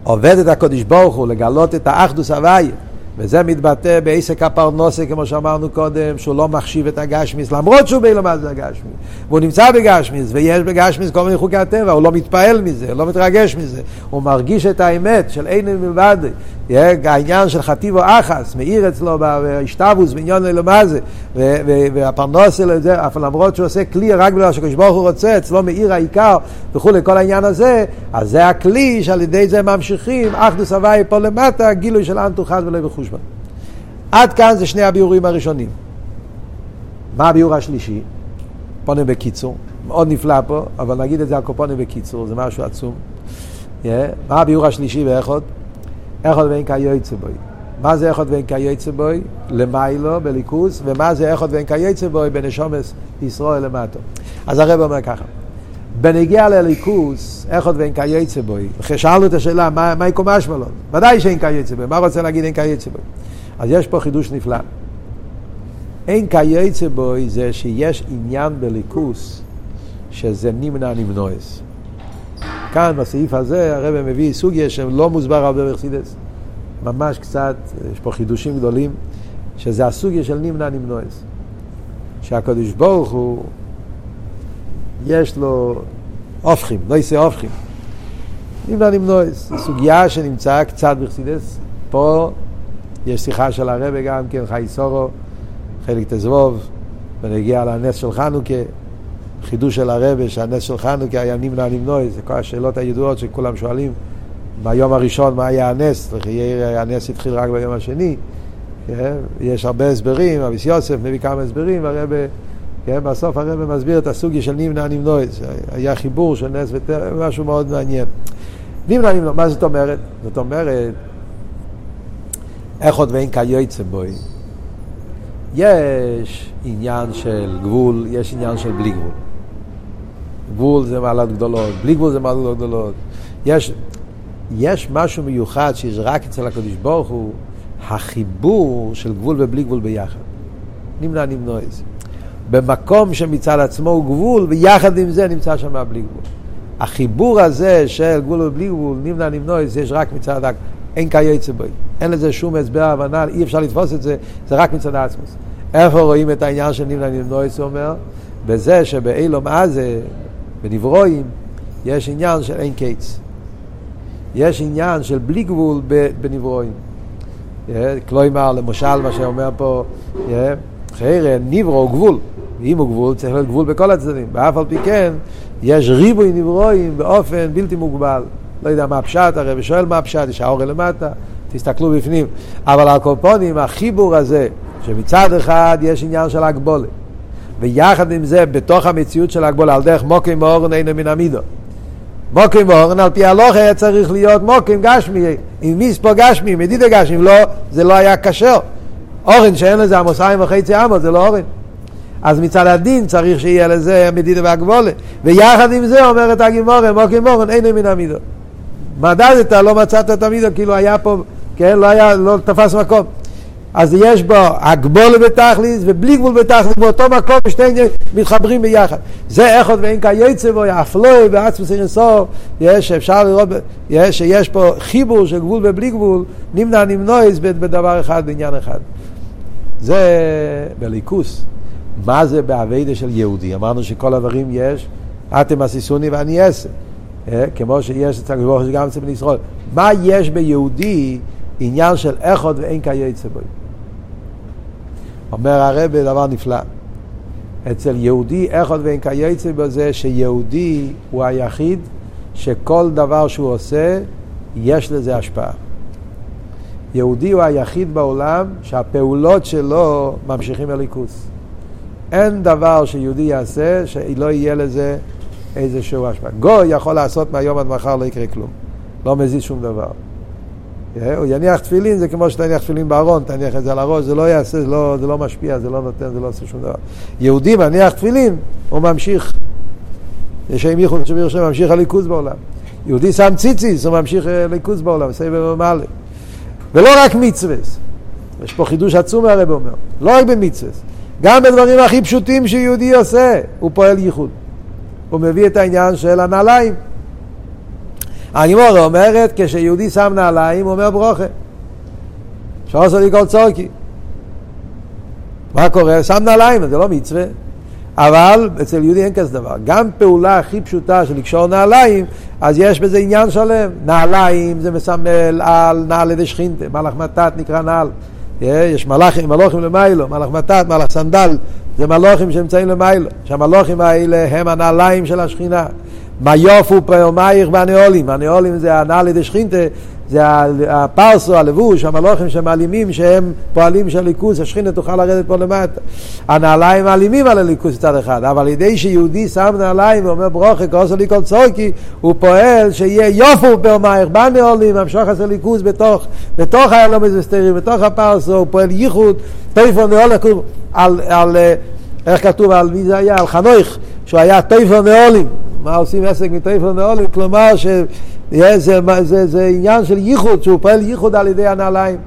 S1: עובד את הקודש ברוך הוא לגלות את האחדוס הוויה וזה מתבטא בעסק הפרנוסה, כמו שאמרנו קודם, שהוא לא מחשיב את הגשמיס, למרות שהוא באילו מה זה הגשמיס. והוא נמצא בגשמיס, ויש בגשמיס כל מיני חוקי הטבע, הוא לא מתפעל מזה, הוא לא מתרגש מזה. הוא מרגיש את האמת של אין מלבד. העניין של חטיבו אחס, מאיר אצלו בהשתבוס, בעניון אלו מה זה, והפרנוסה לזה, אף למרות שהוא עושה כלי רק בגלל שקדוש ברוך הוא רוצה, אצלו מאיר העיקר וכולי, כל העניין הזה, אז זה הכלי שעל ידי זה ממשיכים, אחדוס הוואי פה למטה, גילוי של אנטו חד ולא בחושבן. עד כאן זה שני הביאורים הראשונים. מה הביאור השלישי? פונים בקיצור, מאוד נפלא פה, אבל נגיד את זה על קופונים בקיצור, זה משהו עצום. Yeah. מה הביאור השלישי עוד? אחד ואין כיוצא בוי. מה זה אחד ואין כיוצא בוי? למיילו, בליכוס, ומה זה אחד ואין כיוצא בוי בנשומס ישראל למטו. אז הרב אומר ככה, בנגיע לליכוס, אחד ואין כיוצא בוי, שאלנו את השאלה, מה, מה יקום אשמלון? ודאי שאין כיוצא בוי, מה רוצה להגיד אין כיוצא בוי? אז יש פה חידוש נפלא. אין כיוצא בוי זה שיש עניין בליכוס שזה נמנע נמנועס. כאן בסעיף הזה הרב מביא סוגיה שלא מוסבר הרבה בחסידס. ממש קצת, יש פה חידושים גדולים, שזה הסוגיה של נמנע נמנועס. שהקדוש ברוך הוא, יש לו הופכים, לא יעשה הופכים. נמנע נמנועס, סוגיה שנמצאה קצת בחסידס. פה יש שיחה של הרב גם כן, חי סורו, חלק תזבוב, ונגיע לנס של חנוכה. חידוש של הרבה שהנס של חנוכה היה נמנע נמנוע, זה כל השאלות הידועות שכולם שואלים ביום הראשון מה היה הנס, הנס התחיל רק ביום השני, כן? יש הרבה הסברים, אביס יוסף מביא כמה הסברים, והרבה, כן? בסוף הרבה מסביר את הסוגיה של נמנע נמנוע, היה חיבור של נס וטרם, משהו מאוד מעניין. נמנע נמנוע, מה זאת אומרת? זאת אומרת, איך עוד ואין כיוצא בוי. יש עניין של גבול, יש עניין של בלי גבול. גבול זה מעלות גדולות, בלי גבול זה מעלות גדולות. יש, יש משהו מיוחד שיש רק אצל הקדוש ברוך הוא, החיבור של גבול ובלי גבול ביחד. נמנע נמנוע את זה. במקום שמצד עצמו הוא גבול, ויחד עם זה נמצא שם בלי גבול. החיבור הזה של גבול ובלי גבול, נמנע נמנוע זה, יש רק מצד, אין כיוצא בוי. אין לזה שום הסבר, הבנה, אי אפשר לתפוס את זה, זה רק מצד עצמוס. איפה רואים את העניין של נמנע נמנוע את זה אומר? בזה שבאילום עזה, בנברואים יש עניין של אין קץ. יש עניין של בלי גבול בנברואים. כלומר, למשל, מה שאומר פה, חיירה, נברו הוא גבול. אם הוא גבול, צריך להיות גבול בכל הצדדים. ואף על פי כן, יש ריבוי נברואים באופן בלתי מוגבל. לא יודע מה הפשט, הרב שואל מה הפשט, יש האור למטה, תסתכלו בפנים. אבל הקופונים, החיבור הזה, שמצד אחד יש עניין של הגבולת. ויחד עם זה, בתוך המציאות של הגבול, על דרך מוקים ואורן אינו מן המידו. מוקים ואורן, על פי הלוך היה צריך להיות מוקים גשמי, עם מיספו גשמי, מדידה גשמי, לא, זה לא היה כשר. אורן שאין לזה עמוסיים וחצי עמוס, זה לא אורן. אז מצד הדין צריך שיהיה לזה מדידה והגבולה. ויחד עם זה אומרת הגימורה, מוקים ואורן אינו מן המידו. מדדת, לא מצאת את המידו, כאילו היה פה, כן, לא היה, לא תפס מקום. אז יש בו הגבול בתכליס ובלי גבול בתכליס, באותו מקום שתי מתחברים ביחד. זה איכות ואין כיוצא בו, אפלוי בעצמוס אינסוף, יש, אפשר לראות, יש, שיש פה חיבור של גבול ובלי גבול, נמנע נמנועס בדבר אחד, בעניין אחד. זה בליכוס. מה זה באביידה של יהודי? אמרנו שכל הדברים יש, אתם עשיסוני ואני אעשה. אה, כמו שיש אצל הקדוש ברוך הוא גם אצל בני ישראל. מה יש ביהודי עניין של איכות ואין כיוצא בו? אומר הרב דבר נפלא. אצל יהודי איכות ואין כיוצא בו זה שיהודי הוא היחיד שכל דבר שהוא עושה יש לזה השפעה. יהודי הוא היחיד בעולם שהפעולות שלו ממשיכים לליכוס. אין דבר שיהודי יעשה שלא יהיה לזה איזשהו השפעה. גוי יכול לעשות מהיום עד מחר לא יקרה כלום. לא מזיז שום דבר. אה, הוא יניח תפילין, זה כמו שתניח תפילין בארון, תניח את זה על הראש, זה לא יעשה, זה לא, זה לא משפיע, זה לא נותן, זה לא עושה שום דבר. יהודי מניח תפילין, הוא ממשיך. יש עם ייחוד שביר שם ממשיך הליכוז בעולם. יהודי שם ציציס, הוא ממשיך אה, ליכוז בעולם, סבב ומעלה. ולא רק מצווה. יש פה חידוש עצום הרב אומר, לא רק במצווה. גם בדברים הכי פשוטים שיהודי עושה, הוא פועל ייחוד. הוא מביא את העניין של הנעליים. הגימורה אומרת, כשיהודי שם נעליים, הוא אומר ברוכה. שעושה לי כל צורקי. מה קורה? שם נעליים, זה לא מצווה. אבל אצל יהודי אין כזה דבר. גם פעולה הכי פשוטה של לקשור נעליים, אז יש בזה עניין שלם. נעליים זה מסמל על נעל דשכינתה, מלאך מתת נקרא נעל. יש מלאכים, מלאכים למיילו, מלאך מתת, מלאך סנדל, זה מלאכים שנמצאים למיילו. שהמלאכים האלה הם הנעליים של השכינה. מה יופו פרמייך והנאולים, הנאולים זה הנעל ידי שכינתה, זה הפרסו, הלבוש, המלוכים שמעלימים שהם פועלים של ליכוס, השכינה תוכל לרדת פה למטה. הנעליים מעלימים על הליכוס מצד אחד, אבל על ידי שיהודי שם נעליים ואומר ברוכה כעושה לי כל צורקי, הוא פועל שיהיה יופו פרמייך בנאולים, המשוך עשה ליכוס בתוך, בתוך הילומס וסתרים, בתוך הפרסו, הוא פועל ייחוד, טייפון נאולים, על, על, איך כתוב, על מי זה היה? על חנוך, שהוא היה טייפון נאולים. מה עושים עסק מטייפל נעולים? כלומר שזה זה, זה, זה עניין של ייחוד, שהוא פועל ייחוד על ידי הנעליים.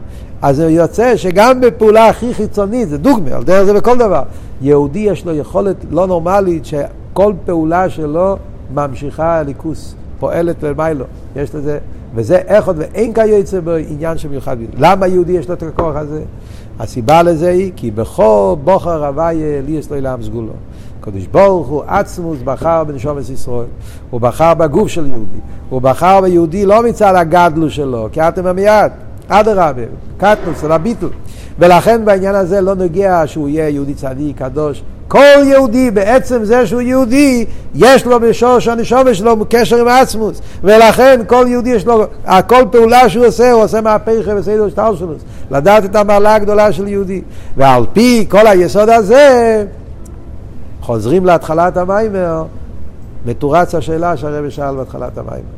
S1: אז זה יוצא שגם בפעולה הכי חיצונית, זה דוגמא, על דרך זה בכל דבר. יהודי יש לו יכולת לא נורמלית שכל פעולה שלו ממשיכה הליכוס, פועלת למיילו. יש לזה, וזה איכות ואין כיוצא בו עניין שמיוחד. למה יהודי יש לו את הכוח הזה? הסיבה לזה היא כי בכל בוחר הוויה לי יש לו אילם סגולו. הקדוש ברוך הוא עצמוס בחר בנשומת ישראל, הוא בחר בגוף של יהודי, הוא בחר ביהודי לא מצד הגדלו שלו, כי אתם המיד, אדרבה, קטנוס, אלא ביטל. ולכן בעניין הזה לא נוגע שהוא יהיה יהודי צדיק, קדוש. כל יהודי בעצם זה שהוא יהודי, יש לו בשורש הנשומת שלו קשר עם עצמוס. ולכן כל יהודי יש לו, כל פעולה שהוא עושה, הוא עושה מהפכה בסדר שטר שלו. לדעת את המעלה הגדולה של יהודי. ועל פי כל היסוד הזה, חוזרים להתחלת המיימר, מתורץ השאלה שהרבי שאל בהתחלת המיימר.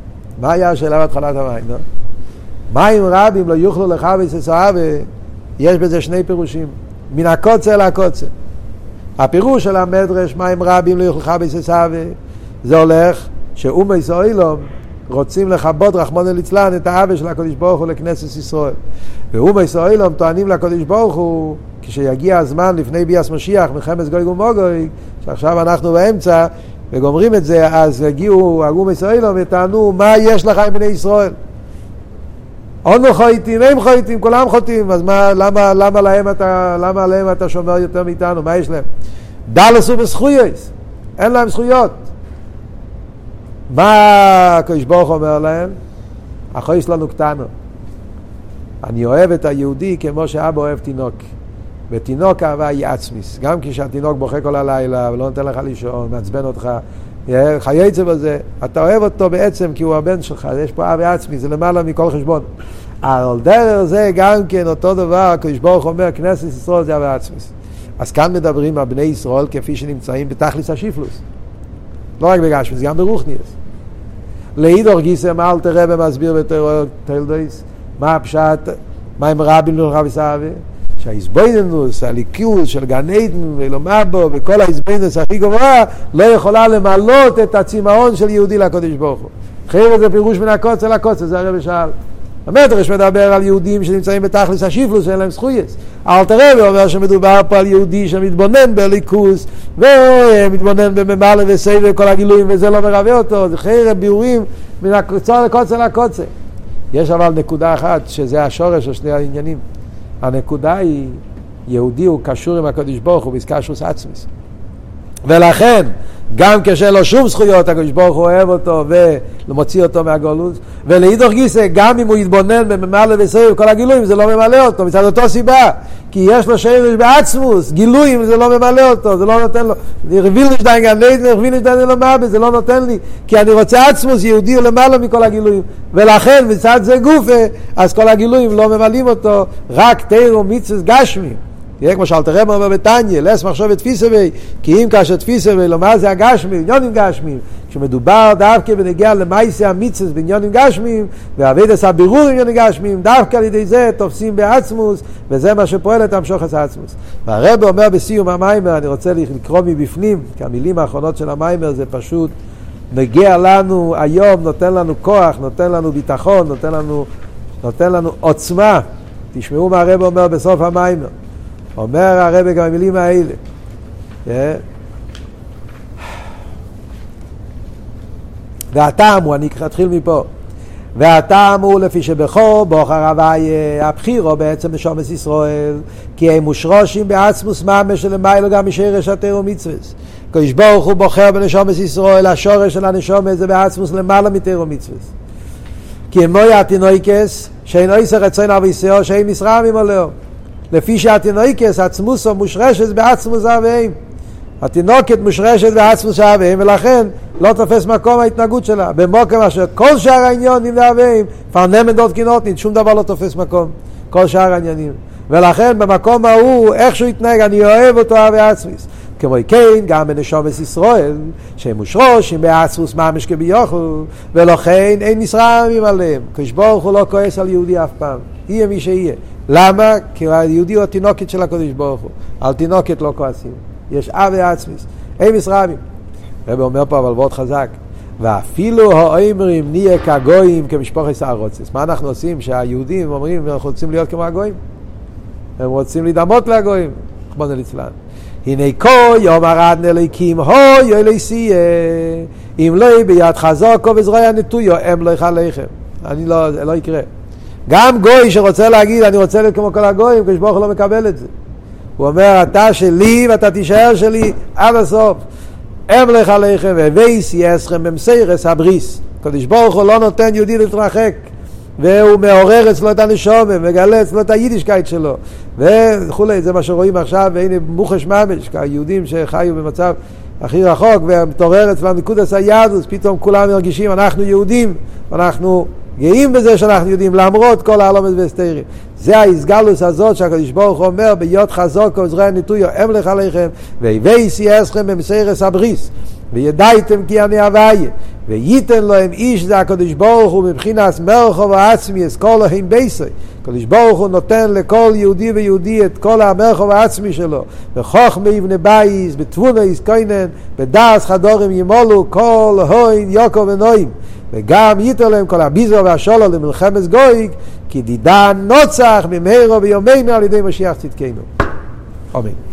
S1: מה היה השאלה בהתחלת המיימר? מים רבים לא יוכלו לך וססוהבה, יש בזה שני פירושים, מן הקוצר לקוצר. הפירוש של המדרש, מים רבים לא יוכלו לך וססוהבה, זה הולך שאומי סוילום רוצים לכבות רחמון ליצלן את העוול של הקדוש ברוך הוא לכנסת ישראל. ואומי סוילום טוענים לקדוש ברוך הוא כשיגיע הזמן לפני ביאס משיח, מלחמת גוי ומוגוי, שעכשיו אנחנו באמצע, וגומרים את זה, אז הגיעו הגום ישראלו וטענו, מה יש לך עם בני ישראל? אונו חויטים, הם חויטים, כולם חוטאים, אז מה, למה, למה, להם אתה, למה עליהם אתה שומר יותר מאיתנו? מה יש להם? דלס ובזכויות, אין להם זכויות. מה הקדוש ברוך אומר להם? החויס לנו קטנו. אני אוהב את היהודי כמו שאבא אוהב תינוק. ותינוק אהבה היא עצמיס. גם כשהתינוק בוכה כל הלילה ולא נותן לך לישון, מעצבן אותך, חייצה בזה, אתה אוהב אותו בעצם כי הוא הבן שלך, יש פה אהבה עצמי, זה למעלה מכל חשבון. על דרך זה גם כן אותו דבר, הקדוש ברוך אומר, כנסת ישראל זה אהבה עצמיס. אז כאן מדברים על בני ישראל כפי שנמצאים בתכלס השיפלוס. לא רק בגשמיס, גם ברוכניאס. לאידור גיסם אל תראה במסביר בתיאור תלדויס, מה הפשט, מה עם רבין לרבי סבי? שהאיזבנינוס, הליכוז של גן עדן ולומר בו וכל האיזבנינוס הכי גבוהה לא יכולה למלות את הצמאון של יהודי לקודש ברוך הוא. חייב זה פירוש מן הקוצר לקוצר, זה הרב שאל. המדרש מדבר על יהודים שנמצאים בתכלס השיפלוס ואין להם זכויס. אלתר רבי אומר שמדובר פה על יהודי שמתבונן בליכוס ומתבונן בממלא וסבב וכל הגילויים וזה לא מרווה אותו, זה חרב ביאורים מן הקוצר לקוצר לקוצר. יש אבל נקודה אחת שזה השורש של שני העניינים. הנקודה היא, יהודי הוא קשור עם הקדוש ברוך הוא באיסקשוס עצמיס. ולכן, גם כשאין לו שום זכויות, הקדוש ברוך הוא אוהב אותו ומוציא אותו מהגולות. ולאידוך גיסא, גם אם הוא יתבונן בממלא וסביב כל הגילויים, זה לא ממלא אותו, מצד אותו סיבה. כי יש לו שרש בעצמוס, גילויים, זה לא ממלא אותו, זה לא נותן לו. וילנשטיין גם נדנר, וילנשטיין לא מבה, זה לא נותן לי. כי אני רוצה עצמוס, יהודי למעלה מכל הגילויים. ולכן, מצד זה גופה, אז כל הגילויים לא ממלאים אותו, רק תירו מצווה גשמים. תראה כמו שאלתר רב אומר בתניא, לס מחשוב תפיסה בי, כי אם כאשר תפיסה בי, לומר זה הגשמי, עניונים גשמיים. כשמדובר דווקא בנגיע למייסי המיצס בעניונים גשמיים, ועבידת הבירור בעניונים גשמיים, דווקא על ידי זה תופסים בעצמוס, וזה מה שפועל את המשוך את העצמוס. והרב אומר בסיום המיימר, אני רוצה לקרוא מבפנים, כי המילים האחרונות של המיימר זה פשוט נגיע לנו היום, נותן לנו כוח, נותן לנו ביטחון, נותן לנו, נותן לנו עוצמה. תשמעו מה הרב אומר בסוף המיימר. אומר הרב גם המילים האלה. אה? והטעם הוא, אני אתחיל מפה, והטעם הוא לפי שבכו בוחר הוויה הבחירו בעצם נשומת ישראל כי הם מושרושים בעצמוס ממש שלמיילו גם משרש התר ומצווס קדוש ברוך הוא בוחר בנשומת ישראל השורש של הנשומת זה בעצמוס למעלה מתר ומצווס כי הם מוי התינויקס שאין אויסר רצון אביסאו שאין משרה ממולאו לפי שהתינוקס עצמוסו מושרשת בעצמוס אביהם. התינוקת מושרשת בעצמוס אביהם ולכן לא תופס מקום ההתנהגות שלה. במוקם אשר כל שאר העניונים לאביהם, פרנמן דוד קינותנית, שום דבר לא תופס מקום. כל שאר העניינים. ולכן במקום ההוא, איך שהוא יתנהג, אני אוהב אותו אבי עצמיס. כמו כן, גם בנשומת ישראל, שהם מושרושים בעצמוס ממש כביכול, ולכן אין מסרמים עליהם. כשברוך הוא לא כועס על יהודי אף פעם. יהיה מי שיהיה. למה? כי היהודי הוא התינוקת של הקדוש ברוך הוא. על תינוקת לא כועסים. יש אב ועצמיס. אין מסרבים. רבי אומר פה אבל מאוד חזק. ואפילו האומרים נהיה כגויים כמשפחת הארוצס. מה אנחנו עושים? שהיהודים אומרים, אנחנו רוצים להיות כמו הגויים. הם רוצים להידמות לגויים, כמו ליצלן. הנה כה יום ארד נליקים הוי אלי סיה אם לא יהיה ביד חזוקו וזרוע נטויו הם לא יאכל לחם. אני לא, לא יקרה. גם גוי שרוצה להגיד אני רוצה להיות כמו כל הגויים, כשברוך הוא לא מקבל את זה. הוא אומר אתה שלי ואתה תישאר שלי עד הסוף. אמלוך עליכם והבאתי אתכם במסורת הברית. קדוש ברוך הוא לא נותן יהודי להתרחק. והוא מעורר אצלו את הנשמה, מגלה אצלו את היידישקייט שלו וכולי, זה מה שרואים עכשיו, והנה מוחש ממש, היהודים שחיו במצב הכי רחוק, ומתעורר אצלם נקודת היהדות, פתאום כולם מרגישים, אנחנו יהודים, אנחנו גאים בזה שאנחנו יודעים למרות כל העלומות והסתרים. זה ההסגלוס הזאת שהקדוש ברוך הוא אומר ביות חזוק עוזרי נטויו אם לך עליכם והווי סייסכם במסיירס הבריס וידעתם כי אני הוויה וייתן להם איש זה הקדוש ברוך הוא מבחינת מרחו ועצמי את כל להם בייסי הקדוש ברוך הוא נותן לכל יהודי ויהודי את כל המרחו ועצמי שלו בחוכמה יבנה בייס, בתבונה יסקוינן, בדס חדורים ימולו כל הוין יוקו ונועים וגם ייתן להם כל הביזו והשולו למלחמת גויג כי דידה נוצח במהרו ביומנו על ידי משיח צדקנו. אמן.